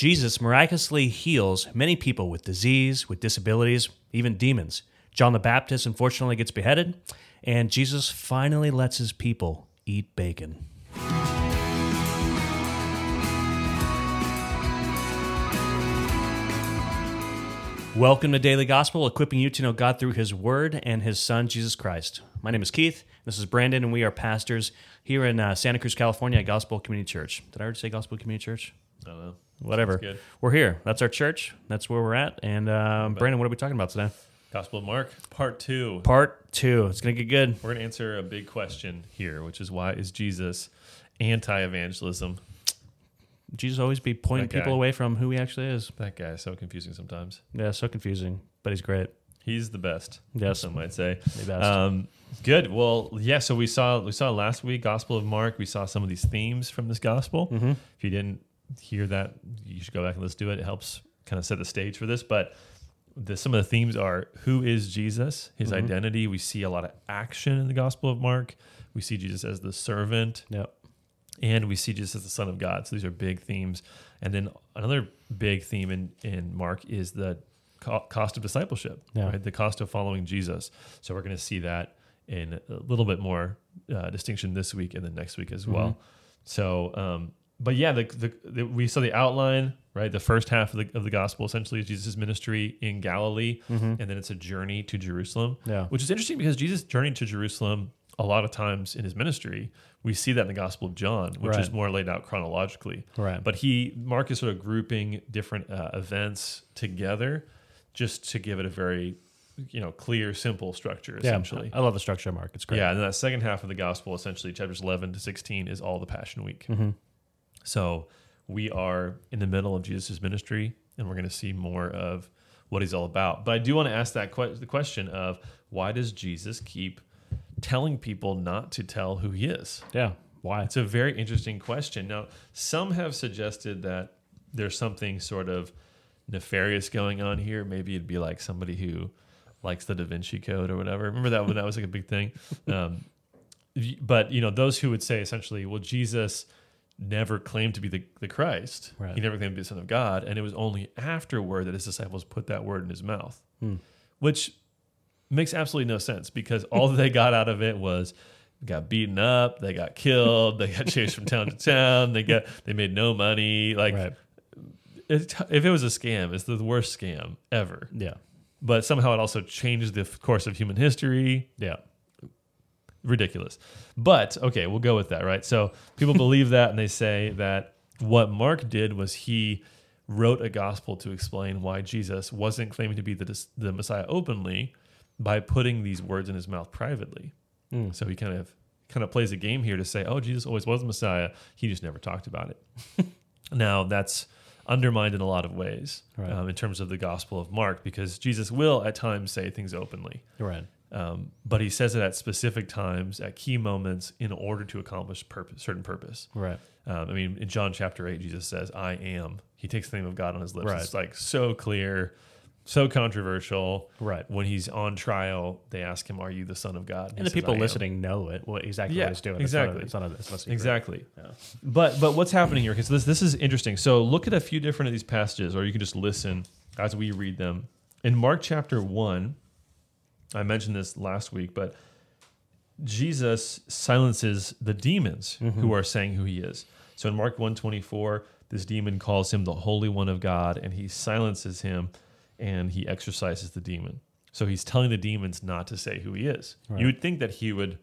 Jesus miraculously heals many people with disease, with disabilities, even demons. John the Baptist unfortunately gets beheaded, and Jesus finally lets his people eat bacon. Welcome to Daily Gospel, equipping you to know God through His Word and His Son, Jesus Christ. My name is Keith. This is Brandon, and we are pastors here in uh, Santa Cruz, California at Gospel Community Church. Did I already say Gospel Community Church? I don't know. Whatever. We're here. That's our church. That's where we're at. And um, Brandon, what are we talking about today? Gospel of Mark, part two. Part two. It's going to get good. We're going to answer a big question here, which is why is Jesus anti-evangelism? Jesus always be pointing That guy. people away from who he actually is. That guy is so confusing sometimes. Yeah, so confusing, but he's great. He's the best. Yes. some might say. The best. Um, good. Well, yeah. So we saw we saw last week Gospel of Mark. We saw some of these themes from this gospel. Mm-hmm. If you didn't hear that, you should go back and listen to it. It helps kind of set the stage for this. But the, some of the themes are who is Jesus, his Mhm. identity. We see a lot of action in the Gospel of Mark. We see Jesus as the servant, Yep. and we see Jesus as the Son of God. So these are big themes. And then another big theme in, in Mark is the co- cost of discipleship, Yeah. right? The cost of following Jesus. So we're going to see that in a little bit more uh, distinction this week and then next week as well. So, um, but yeah, the, the, the, we saw the outline, right? The first half of the, of the gospel essentially is Jesus' ministry in Galilee, and then it's a journey to Jerusalem, Yeah. which is interesting because Jesus journeyed to Jerusalem a lot of times in his ministry. We see that in the Gospel of John, which is more laid out chronologically. Right. But he Mark is sort of grouping different uh, events together, just to give it a very, you know, clear, simple structure. Yeah. Essentially, I love the structure of Mark. It's great. yeah. And then that second half of the Gospel, essentially chapters eleven to sixteen, is all the Passion Week. Mhm. So we are in the middle of Jesus' ministry, and we're going to see more of what he's all about. But I do want to ask that que- the question of why does Jesus keep telling people not to tell who he is? Yeah. Why? It's a very interesting question. Now, some have suggested that there's something sort of nefarious going on here. Maybe it'd be like somebody who likes the Da Vinci Code or whatever. Remember that when that was like a big thing. Um, but you know, those who would say essentially, well, Jesus never claimed to be the, the Christ. Right. He never claimed to be the Son of God, and it was only afterward that his disciples put that word in his mouth, Hmm. which makes absolutely no sense because all that they got out of it was got beaten up, they got killed, they got chased from town to town, they got they made no money. Like right. it, if it was a scam, it's the worst scam ever. Yeah. But somehow it also changed the course of human history. Yeah. Ridiculous. But okay, we'll go with that, right? So people believe that and they say that what Mark did was he wrote a gospel to explain why Jesus wasn't claiming to be the, the Messiah openly by putting these words in his mouth privately. Mm. So he kind of kind of plays a game here to say, "Oh, Jesus always was the Messiah. He just never talked about it." now that's undermined in a lot of ways Right. um, in terms of the Gospel of Mark, because Jesus will at times say things openly, right. Um, but he says it at specific times, at key moments, in order to accomplish purpose, certain purpose. Right. Um, I mean, in John chapter eight, Jesus says, "I am." He takes the name of God on his lips. Right. It's like so clear, so controversial. Right. When he's on trial, they ask him, "Are you the Son of God?" And he the says, people listening know it. What exactly Yeah, what he's doing. exactly. It's not a, it's not a, it's not a secret. Exactly. Yeah. But but what's happening here? Because this this is interesting. So look at a few different of these passages, or you can just listen as we read them. In Mark chapter one, I mentioned this last week, but Jesus silences the demons who mm-hmm. are saying who he is. So in Mark 124, this demon calls him the Holy One of God, and he silences him and he exorcises the demon. So he's telling the demons not to say who he is. Right. You would think that he would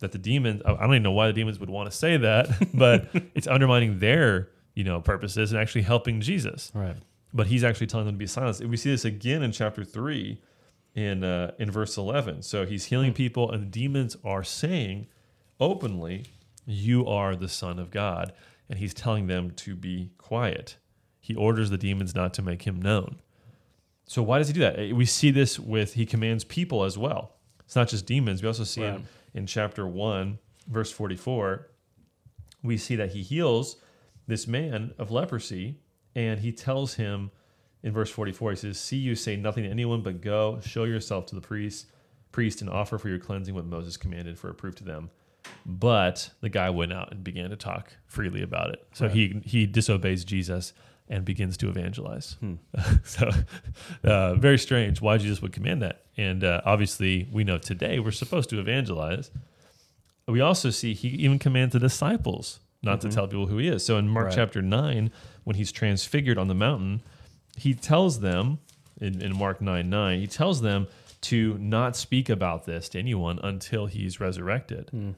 that the demons I don't even know why the demons would want to say that, but it's undermining their, you know, purposes and actually helping Jesus Right. but he's actually telling them to be silenced. We see this again in chapter three, in uh, in verse eleven. So he's healing people, and the demons are saying openly, "You are the Son of God," and he's telling them to be quiet. He orders the demons not to make him known. So why does he do that? Eh, We see this with he commands people as well. It's not just demons. We also see Right. in, in chapter one, verse forty-four, we see that he heals this man of leprosy, and he tells him in verse 44, he says, See you say nothing to anyone, but go, show yourself to the priest, priest, and offer for your cleansing what Moses commanded for a proof to them. But the guy went out and began to talk freely about it. So Right. he he disobeys Jesus and begins to evangelize. Hmm. so, uh, very strange why Jesus would command that. And uh, obviously, we know today we're supposed to evangelize. We also see he even commands the disciples not Mhm. to tell people who he is. So in Mark Right. chapter 9, when he's transfigured on the mountain, he tells them in, in Mark 9 9, he tells them to not speak about this to anyone until he's resurrected. Hmm.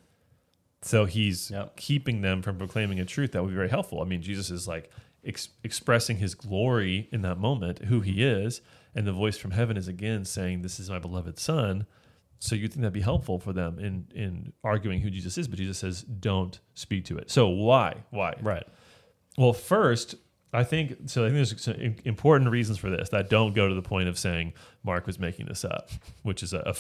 So he's Yep. keeping them from proclaiming a truth that would be very helpful. I mean, Jesus is like ex- expressing his glory in that moment, who he is, and the voice from heaven is again saying, "This is my beloved son." So you think that'd be helpful for them in in arguing who Jesus is, but Jesus says, "Don't speak to it." So why? Why? Right. Well, first, I think so. I think there's some important reasons for this that don't go to the point of saying Mark was making this up, which is a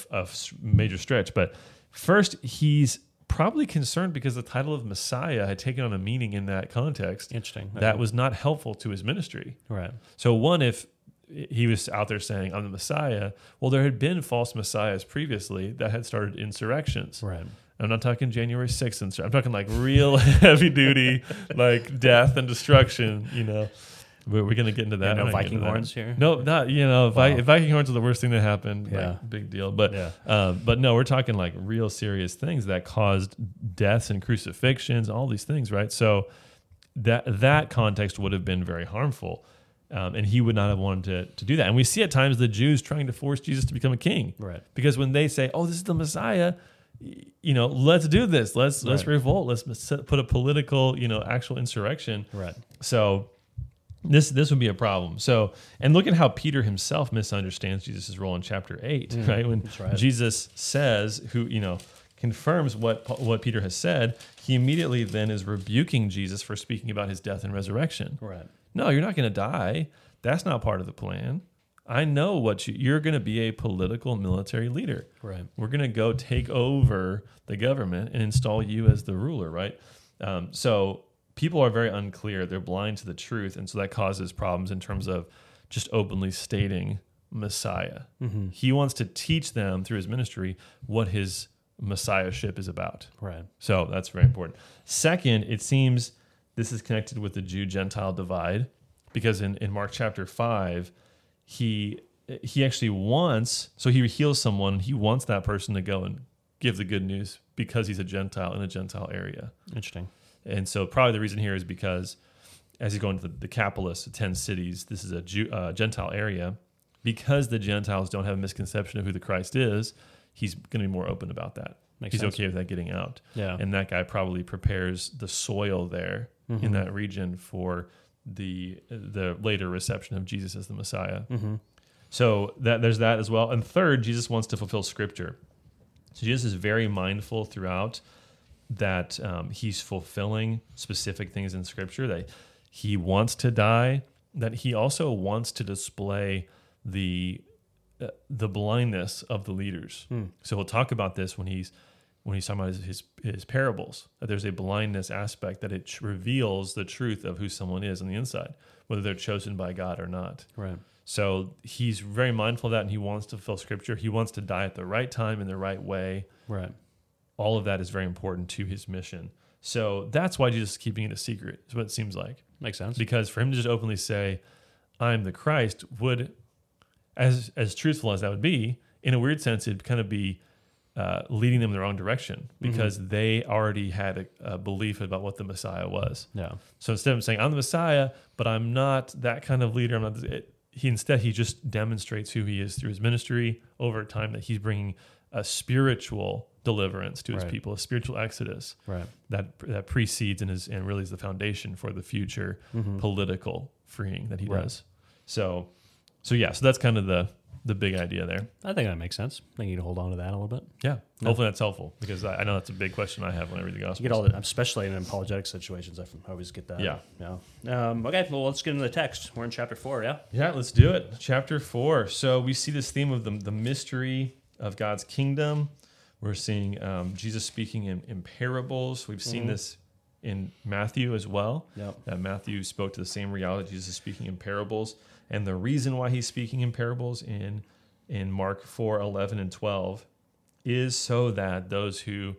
major stretch. But first, he's probably concerned because the title of Messiah had taken on a meaning in that context Interesting. that Okay. was not helpful to his ministry. right. So, one, if he was out there saying, I'm the Messiah, well, there had been false messiahs previously that had started insurrections. Right. I'm not talking January 6th. And stuff. I'm talking like real heavy duty, like death and destruction. You know, we're, we're going to get into that. No not gonna get Viking horns here. No, not you know, Vi- Viking horns are the worst thing that happened. Yeah. like, big deal. But Yeah. um, but no, we're talking like real serious things that caused deaths and crucifixions, all these things, right? So that that context would have been very harmful. Um, and he would not have wanted to, to do that. And we see at times the Jews trying to force Jesus to become a king. Right. Because when they say, "Oh, this is the Messiah," you know, let's do this. Let's let's revolt. Let's put a political, you know, actual insurrection. Right. So this this would be a problem. So and look at how Peter himself misunderstands Jesus' role in chapter eight, Mm, right? When right. Jesus says, who you know confirms what what Peter has said, he immediately then is rebuking Jesus for speaking about his death and resurrection. Right. No, you're not going to die. That's not part of the plan. I know what you, you're going to be a political military leader. Right. We're going to go take over the government and install you as the ruler, right? Um, so people are very unclear. They're blind to the truth. And so that causes problems in terms of just openly stating Messiah. Mm-hmm. He wants to teach them through his ministry what his messiahship is about. Right. So that's very important. Second, it seems this is connected with the Jew Gentile divide because in, in Mark chapter 5, he he actually wants so he heals someone, he wants that person to go and give the good news because he's a Gentile in a Gentile area. Interesting. And so probably the reason here is because as he's going to the the 10 cities, this is a Jew, uh, Gentile area. Because the Gentiles don't have a misconception of who the Christ is, he's going to be more open about that. Makes he's sense. okay with that getting out Yeah. and that guy probably prepares the soil there Mhm. in that region for the the later reception of Jesus as the Messiah. Mm-hmm. So that there's that as well. And third, Jesus wants to fulfill Scripture. So Jesus is very mindful throughout that um, he's fulfilling specific things in Scripture. That he wants to die. That he also wants to display the uh, the blindness of the leaders. Hmm. So he'll talk about this when he's when he's talking about his his, his parables. That there's a blindness aspect that it reveals the truth of who someone is on the inside, whether they're chosen by God or not. Right. So he's very mindful of that, and he wants to fulfill Scripture. He wants to die at the right time in the right way. Right. All of that is very important to his mission. So that's why Jesus is keeping it a secret. Is what it seems like Makes sense. because for him to just openly say, "I'm the Christ," would, as as truthful as that would be, in a weird sense, it'd kind of be uh, leading them in the wrong direction because they already had a, a belief about what the Messiah was. Yeah. So instead of saying I'm the Messiah, but I'm not that kind of leader, I'm not. It, he instead he just demonstrates who he is through his ministry over time that he's bringing a spiritual deliverance to his Right. people, a spiritual exodus Right. that that precedes and is and really is the foundation for the future Mhm. political freeing that he Right. does. So, so yeah, so that's kind of the the big idea there. I think that makes sense. I think you need to hold on to that a little bit. Yeah, Yeah. hopefully that's helpful because I, I know that's a big question I have when I read the You gospel. get all the, especially in apologetic situations. I always get that. Yeah. Yeah. Um, okay. Well, let's get into the text. We're in chapter four. Yeah. Yeah, let's do it. Chapter four. So we see this theme of the, the mystery of God's kingdom. We're seeing um, Jesus speaking in, in parables. We've seen Mhm. this in Matthew as well. Yep. That Matthew spoke to the same reality. Jesus is speaking in parables. And the reason why he's speaking in parables in, in Mark 4 11 and 12 is so that those who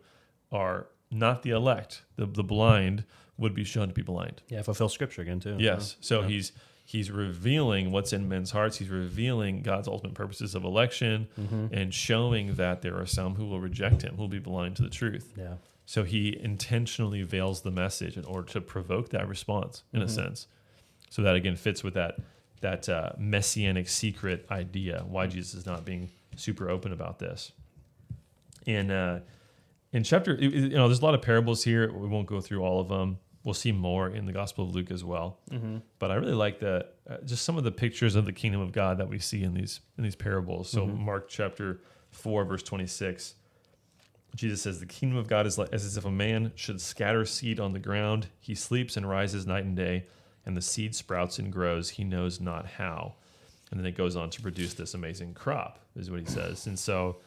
are not the elect, the, the blind, would be shown to be blind. Yeah, fulfill scripture again too. Yes. So Yeah. he's he's revealing what's in men's hearts. He's revealing God's ultimate purposes of election Mm-hmm. and showing that there are some who will reject him, who will be blind to the truth. Yeah. So he intentionally veils the message in order to provoke that response, in a sense. So that again fits with that that uh, messianic secret idea. Why Jesus is not being super open about this. In uh, in chapter, you know, there's a lot of parables here. We won't go through all of them. We'll see more in the Gospel of Luke as well. But I really like the uh, just some of the pictures of the kingdom of God that we see in these in these parables. So Mark chapter four, verse twenty six. Jesus says, The kingdom of God is like, as if a man should scatter seed on the ground. He sleeps and rises night and day, and the seed sprouts and grows. He knows not how. And then it goes on to produce this amazing crop, is what he says. And so,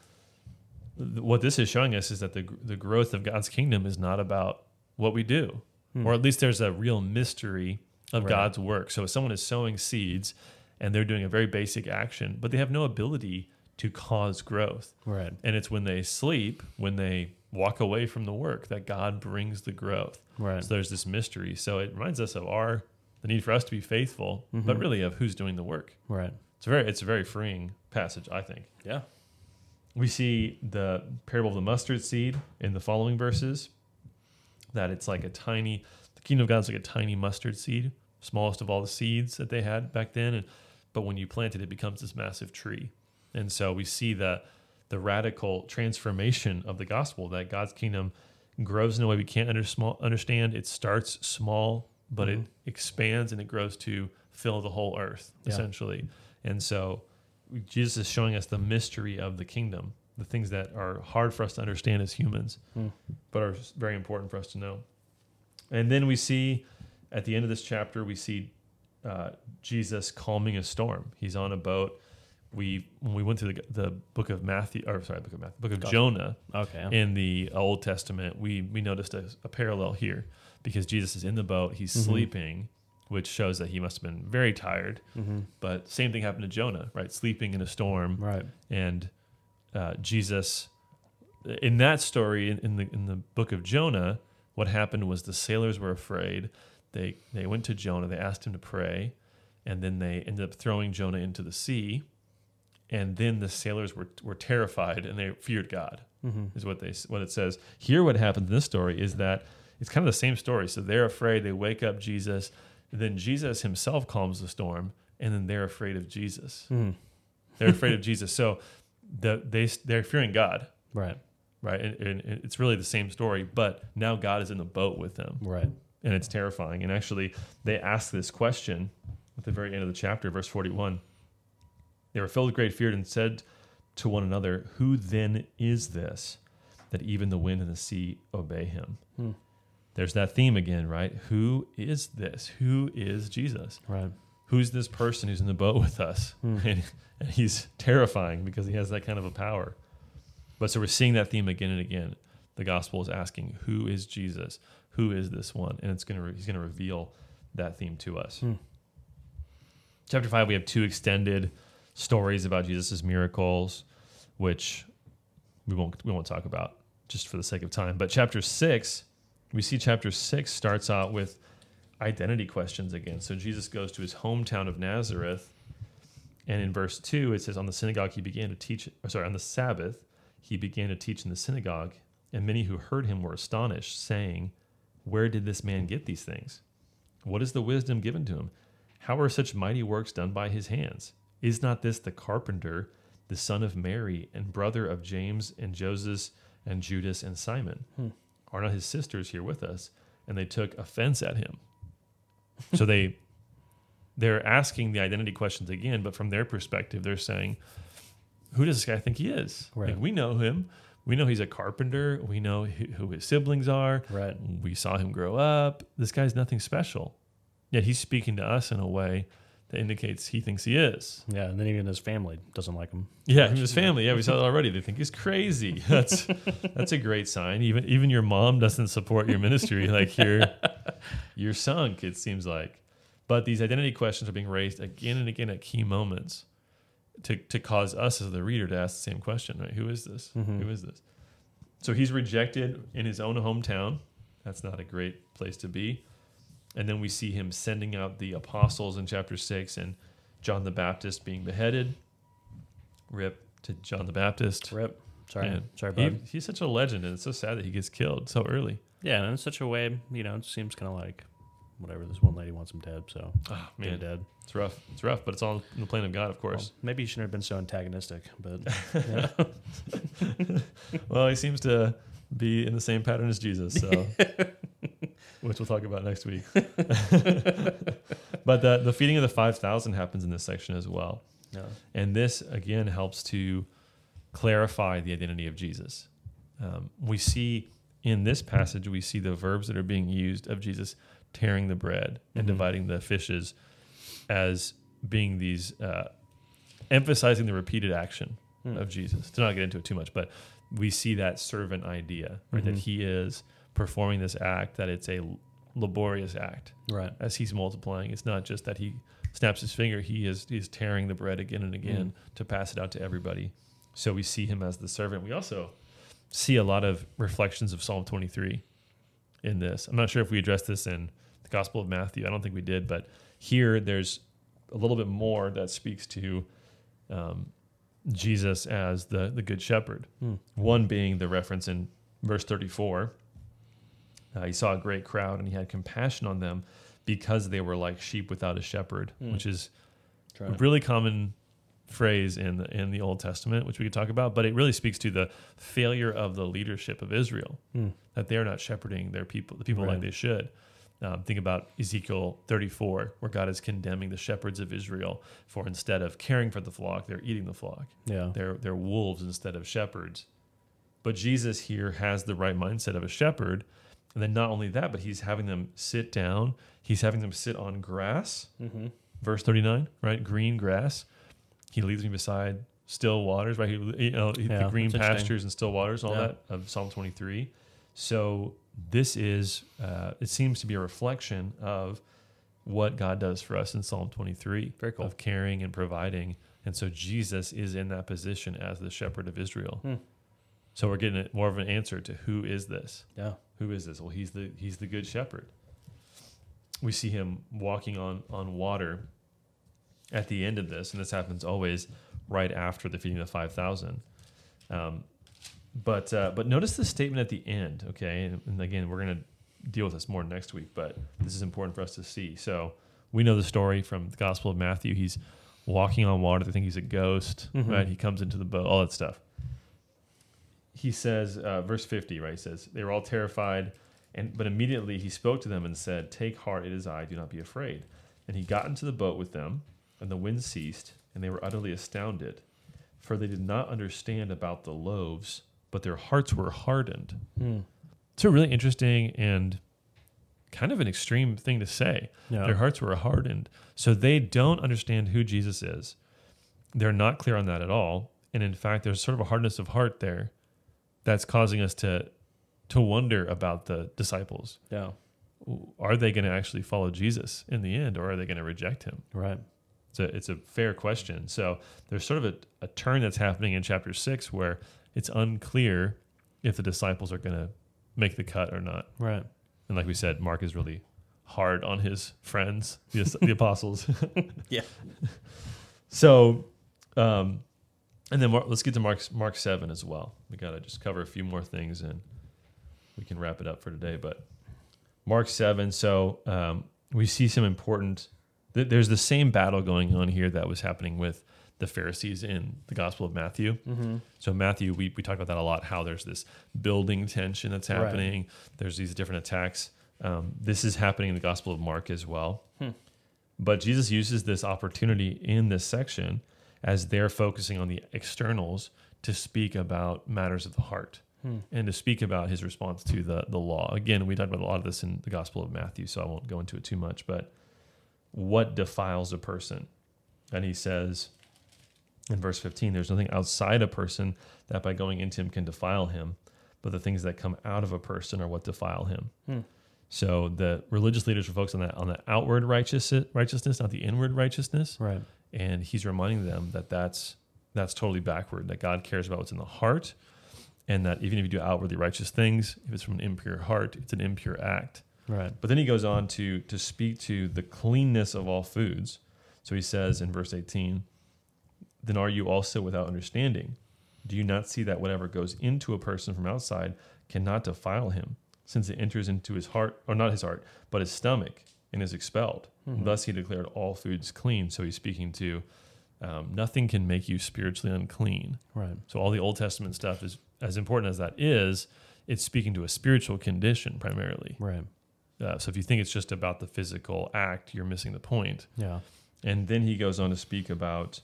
th- what this is showing us is that the, the growth of God's kingdom is not about what we do, hmm. or at least there's a real mystery of Right. God's work. So, if someone is sowing seeds and they're doing a very basic action, but they have no ability to cause growth, Right. and it's when they sleep, when they walk away from the work, that God brings the growth. Right. So there's this mystery. So it reminds us of our the need for us to be faithful, but mm-hmm. really of who's doing the work. Right. It's a very it's a very freeing passage, I think. Yeah. We see the parable of the mustard seed in the following verses. That it's like a tiny the kingdom of God is like a tiny mustard seed, smallest of all the seeds that they had back then. And but when you plant it, it becomes this massive tree. And so we see the the radical transformation of the gospel that God's kingdom grows in a way we can't under, small, understand. It starts small, but it expands and it grows to fill the whole earth, Yeah. essentially. And so Jesus is showing us the mystery of the kingdom, the things that are hard for us to understand as humans, but are very important for us to know. And then we see at the end of this chapter, we see uh, Jesus calming a storm. He's on a boat. We when we went through the, the book of Matthew, or sorry, book of Matthew, book of Gospel. Jonah Okay. in the Old Testament, we we noticed a, a parallel here because Jesus is in the boat, he's Mm-hmm. sleeping, which shows that he must have been very tired. Mm-hmm. But same thing happened to Jonah, right? Sleeping in a storm, Right. and uh, Jesus in that story in, in the in the book of Jonah, what happened was the sailors were afraid. They they went to Jonah, they asked him to pray, and then they ended up throwing Jonah into the sea. And then the sailors were were terrified and they feared God. Is what they what it says. Here, what happens in this story is that it's kind of the same story. So they're afraid. They wake up Jesus. Then Jesus himself calms the storm, and then they're afraid of Jesus. Mm-hmm. They're afraid of Jesus. So the, they they're fearing God, Right. right? And, and, and it's really the same story, but now God is in the boat with them, Right. and it's terrifying. And actually, they ask this question at the very end of the chapter, verse forty-one. They were filled with great fear and said to one another, "Who then is this that even the wind and the sea obey him?" Hmm. There's that theme again, right? Who is this? Who is Jesus? Right. who's this person who's in the boat with us? And, and he's terrifying because he has that kind of a power. But so we're seeing that theme again and again. The gospel is asking, who is Jesus? Who is this one? And it's gonna re- he's gonna reveal that theme to us. Chapter five, we have two extended stories about Jesus' miracles, which we won't we won't talk about just for the sake of time. But chapter six, we see chapter six starts out with identity questions again. So Jesus goes to his hometown of Nazareth, and in verse two it says, "On the synagogue he began to teach. Or sorry, on the Sabbath he began to teach in the synagogue, and many who heard him were astonished, saying, Where did this man get these things? What is the wisdom given to him? How are such mighty works done by his hands? Is not this the carpenter, the son of Mary, and brother of James and Joseph and Judas and Simon? Hmm. Are not his sisters here with us? And they took offense at him. so they they're asking the identity questions again, but from their perspective, they're saying, "Who does this guy think he is? Right. Like, we know him. We know he's a carpenter. We know who who his siblings are. Right. We saw him grow up. This guy's nothing special. Yet he's speaking to us in a way that indicates he thinks he is. Yeah. And then even his family doesn't like him. Yeah, his family. Yeah, we saw that already. They think he's crazy. That's that's a great sign. Even even your mom doesn't support your ministry. Like you're you're sunk. It seems like. But these identity questions are being raised again and again at key moments to to cause us as the reader to ask the same question. Right? Who is this? Mm-hmm. Who is this? So he's rejected in his own hometown That's not a great place to be. And then we see him sending out the apostles in chapter six and John the Baptist being beheaded. Rip to John the Baptist. Rip. Sorry. Man, Sorry, he- he's such a legend, and it's so sad that he gets killed so early. yeah, and in such a way, you know, it seems kind of like whatever. This one lady wants him dead, so Oh, man, dead. it's rough. It's rough, but it's all in the plan of God, of Well, course. maybe he shouldn't have been so antagonistic, but Well, he seems to be in the same pattern as Jesus, so which we'll talk about next week. but the the feeding of the five thousand happens in this section as well, no. and this again helps to clarify the identity of Jesus. Um, we see in this passage we see the verbs that are being used of Jesus tearing the bread and Mhm. dividing the fishes as being these uh, emphasizing the repeated action Hmm. of Jesus. To not get into it too much, but we see that servant idea, right? Mhm. That he is performing this act, that it's a laborious act right. as he's multiplying. It's not just that he snaps his finger; he is he's tearing the bread again and again to pass it out to everybody. So we see him as the servant. We also see a lot of reflections of Psalm 23 in this. I'm not sure if we addressed this in the Gospel of Matthew. I don't think we did, but here there's a little bit more that speaks to um, Jesus as the the good shepherd. Hmm. One being the reference in verse 34. Uh, he saw a great crowd and he had compassion on them because they were like sheep without a shepherd, Hmm. which is Try a really common phrase in the in the Old Testament, which we could talk about. But it really speaks to the failure of the leadership of Israel Hmm. that they are not shepherding their people, the people like they should. Um, think about Ezekiel 34, where God is condemning the shepherds of Israel for instead of caring for the flock, they're eating the flock. Yeah. They're they're wolves instead of shepherds. But Jesus here has the right mindset of a shepherd. And then not only that, but he's having them sit down. He's having them sit on grass. Mm-hmm. Verse 39, right? Green grass. He leads me beside still waters, right? He, you know, Yeah, the green pastures and still waters, all Yeah. that of Psalm 23. So this is, uh, it seems to be a reflection of what God does for us in Psalm 23 Very cool. of caring and providing. And so Jesus is in that position as the shepherd of Israel. Hmm. So we're getting more of an answer to who is this? Yeah. Who is this? Well, he's the he's the good shepherd. We see him walking on on water at the end of this, and this happens always right after the feeding of the five thousand. Um, but uh, but notice the statement at the end, okay? And, and again, we're going to deal with this more next week, but this is important for us to see. So we know the story from the Gospel of Matthew. He's walking on water. They think he's a ghost, Mhm. right? He comes into the boat, all that stuff. He says, uh, verse 50, right? He says, They were all terrified, and but immediately he spoke to them and said, Take heart, it is I, do not be afraid. And he got into the boat with them, and the wind ceased, and they were utterly astounded, for they did not understand about the loaves, but their hearts were hardened. Hmm. It's a really interesting and kind of an extreme thing to say. Yeah. Their hearts were hardened. So they don't understand who Jesus is. They're not clear on that at all. And in fact, there's sort of a hardness of heart there that's causing us to to wonder about the disciples. yeah. Are they going to actually follow Jesus in the end or are they going to reject him? Right. It's a, it's a fair question. So there's sort of a, a turn that's happening in chapter six where it's unclear if the disciples are going to make the cut or not. Right. And like we said, Mark is really hard on his friends, the, the apostles. Yeah. So, um, and then let's get to Mark Mark seven as well. We got to just cover a few more things and we can wrap it up for today. But Mark seven, so um, we see some important. Th- there's the same battle going on here that was happening with the Pharisees in the Gospel of Matthew. Mm-hmm. So Matthew, we, we talk about that a lot. How there's this building tension that's Right. happening. There's these different attacks. Um, this is happening in the Gospel of Mark as well. Hmm. But Jesus uses this opportunity in this section as they're focusing on the externals to speak about matters of the heart Hmm. and to speak about his response to the the law. Again, we talked about a lot of this in the Gospel of Matthew, so I won't go into it too much. But what defiles a person? And he says in verse 15, there's nothing outside a person that by going into him can defile him, but the things that come out of a person are what defile him. Hmm. So the religious leaders were focused on that on the outward righteous, righteousness, not the inward righteousness Right. And he's reminding them that that's that's totally backward that god cares about what's in the heart and that even if you do outwardly righteous things, if it's from an impure heart, it's an impure act. Right. But then he goes on to to speak to the cleanness of all foods. So he says in verse 18, "Then are you also without understanding? Do you not see that whatever goes into a person from outside cannot defile him, since it enters into his heart, or not his heart, but his stomach, and is expelled? Thus he declared all foods clean." So he's speaking to um, nothing can make you spiritually unclean. Right. So all the Old Testament stuff is as important as that is. It's speaking to a spiritual condition primarily. Right. Uh, so if you think it's just about the physical act, you're missing the point. Yeah. And then he goes on to speak about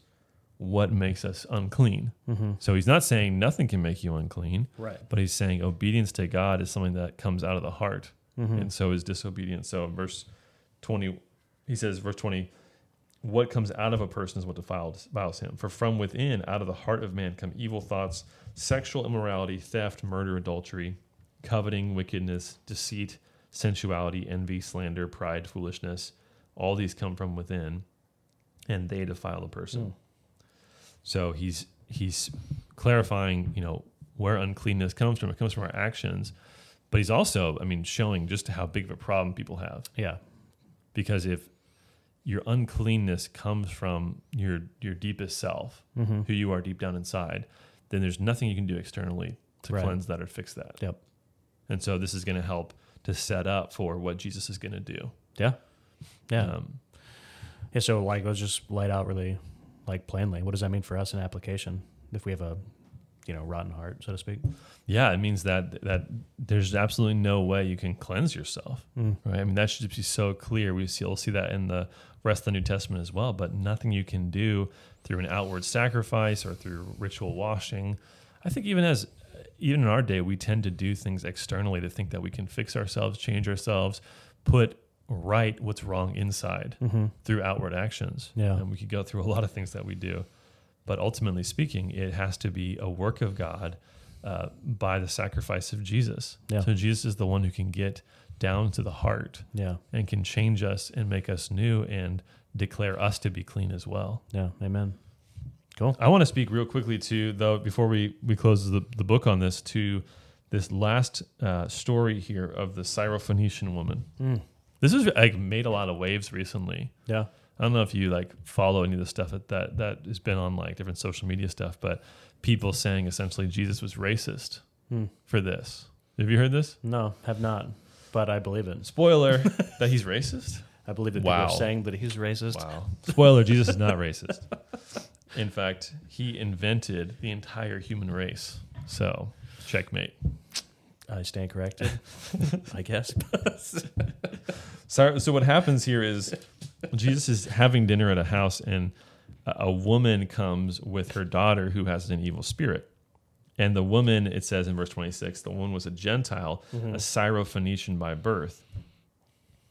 what makes us unclean. Mm-hmm. So he's not saying nothing can make you unclean, Right. but he's saying obedience to God is something that comes out of the heart, Mm-hmm. and so is disobedience. So in verse 20, he says, verse 20, what comes out of a person is what defiles, defiles him. For from within, out of the heart of man, come evil thoughts, sexual immorality, theft, murder, adultery, coveting, wickedness, deceit, sensuality, envy, slander, pride, foolishness. All these come from within, and they defile the person. Mm. So he's he's clarifying, you know, where uncleanness comes from. It comes from our actions, but he's also, I mean, showing just how big of a problem people have. Yeah. Because if your uncleanness comes from your your deepest self, Mm-hmm. who you are deep down inside, then there's nothing you can do externally to Right. cleanse that or fix that. Yep. And so this is going to help to set up for what Jesus is going to do. Yeah. Yeah. Um, yeah. So like, let's just lay it out really, like plainly. What does that mean for us in application if we have a, you know, rotten heart, so to speak? yeah, it means that that there's absolutely no way you can cleanse yourself. Mm. Right? I mean, that should be so clear. We see, we'll see that in the rest of the New Testament as well. But nothing you can do through an outward sacrifice or through ritual washing. I think even as even in our day, we tend to do things externally to think that we can fix ourselves, change ourselves, put right what's wrong inside Mm-hmm. through outward actions. Yeah. And we could go through a lot of things that we do. But ultimately speaking, it has to be a work of God uh, by the sacrifice of Jesus. Yeah. So Jesus is the one who can get down to the heart Yeah. and can change us and make us new and declare us to be clean as well. Yeah. Amen. Cool. I want to speak real quickly to though before we we close the, the book on this to this last uh, story here of the Syrophoenician woman. Mm. This has like made a lot of waves recently. Yeah. I don't know if you like follow any of the stuff that, that that has been on like different social media stuff, but people saying essentially Jesus was racist Hmm. for this. Have you heard this? No, have not, but I believe it. Spoiler that he's racist. I believe that Wow. people are saying that he's racist. Wow. Spoiler: Jesus is not racist. In fact, he invented the entire human race. So, checkmate. I stand corrected, I guess. So, so what happens here is Jesus is having dinner at a house, and a, woman comes with her daughter who has an evil spirit. And the woman, it says in verse 26, the woman was a Gentile, a Syrophoenician by birth.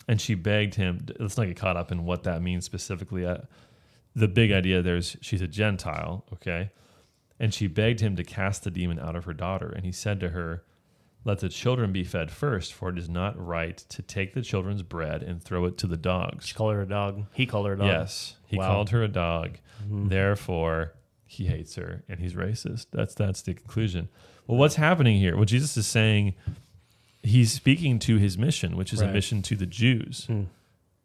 And she begged him, let's not get caught up in what that means specifically. Uh, the big idea there is she's a Gentile, okay? And she begged him to cast the demon out of her daughter. And he said to her, Let the children be fed first, for it is not right to take the children's bread and throw it to the dogs. She called her a dog. He called her a dog. Yes, he Wow. called her a dog. Mhm. Therefore, he hates her and he's racist. That's that's the conclusion. Well, what's happening here? Well, Jesus is saying he's speaking to his mission, which is a mission to the Jews, Hmm.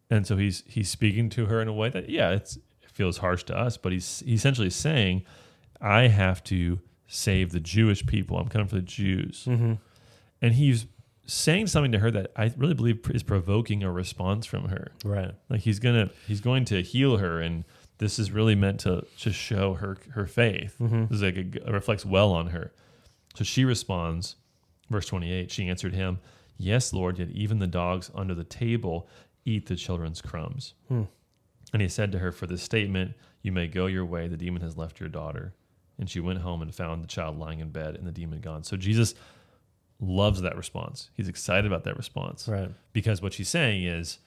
and so he's he's speaking to her in a way that yeah, it's, it feels harsh to us, but he's, he's essentially saying, I have to save the Jewish people. I'm coming for the Jews, Mhm. And he's saying something to her that I really believe is provoking a response from her. Right. Like he's gonna he's going to heal her, and this is really meant to to show her her faith. Mhm. This is like a, it reflects well on her. So she responds, verse twenty eight. She answered him, "Yes, Lord. Yet even the dogs under the table eat the children's crumbs." Hmm. And he said to her, "For this statement, you may go your way. The demon has left your daughter." And she went home and found the child lying in bed and the demon gone. So Jesus loves that response. He's excited about that response Right. because what she's saying is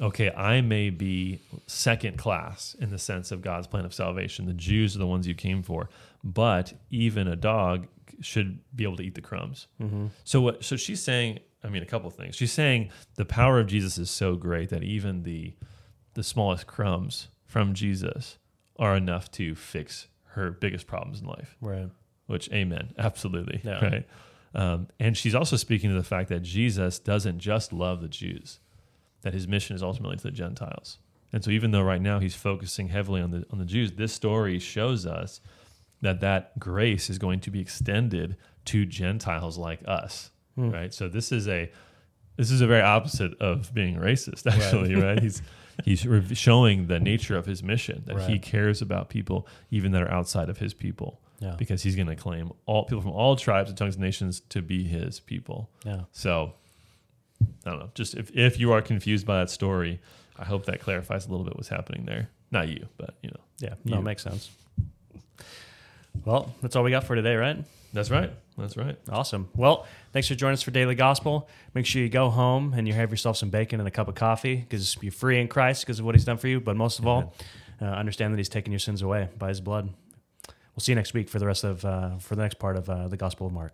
okay i may be second class in the sense of god's plan of salvation the jews are the ones you came for but even a dog should be able to eat the crumbs Mm-hmm. so what so she's saying i mean a couple of things she's saying the power of jesus is so great that even the the smallest crumbs from jesus are enough to fix her biggest problems in life Right. which amen, absolutely, Yeah. right. Um, and she's also speaking to the fact that Jesus doesn't just love the Jews, that his mission is ultimately to the Gentiles. And so, even though right now he's focusing heavily on the on the Jews, this story shows us that that grace is going to be extended to Gentiles like us, right? So this is a this is a very opposite of being racist, actually, right? He's he's re- showing the nature of his mission that he cares about people even that are outside of his people, Yeah. because he's going to claim all people from all tribes and tongues and nations to be his people. Yeah. So I don't know. Just if if you are confused by that story, I hope that clarifies a little bit what's happening there. Not you, but you know. Yeah. No, You. makes sense. Well, that's all we got for today, right? That's right. That's right. Awesome. Well, thanks for joining us for Daily Gospel. Make sure you go home and you have yourself some bacon and a cup of coffee because you're free in Christ because of what He's done for you. But most of all, uh, understand that He's taken your sins away by His blood. We'll see you next week for the rest of uh, for the next part of uh, the Gospel of Mark.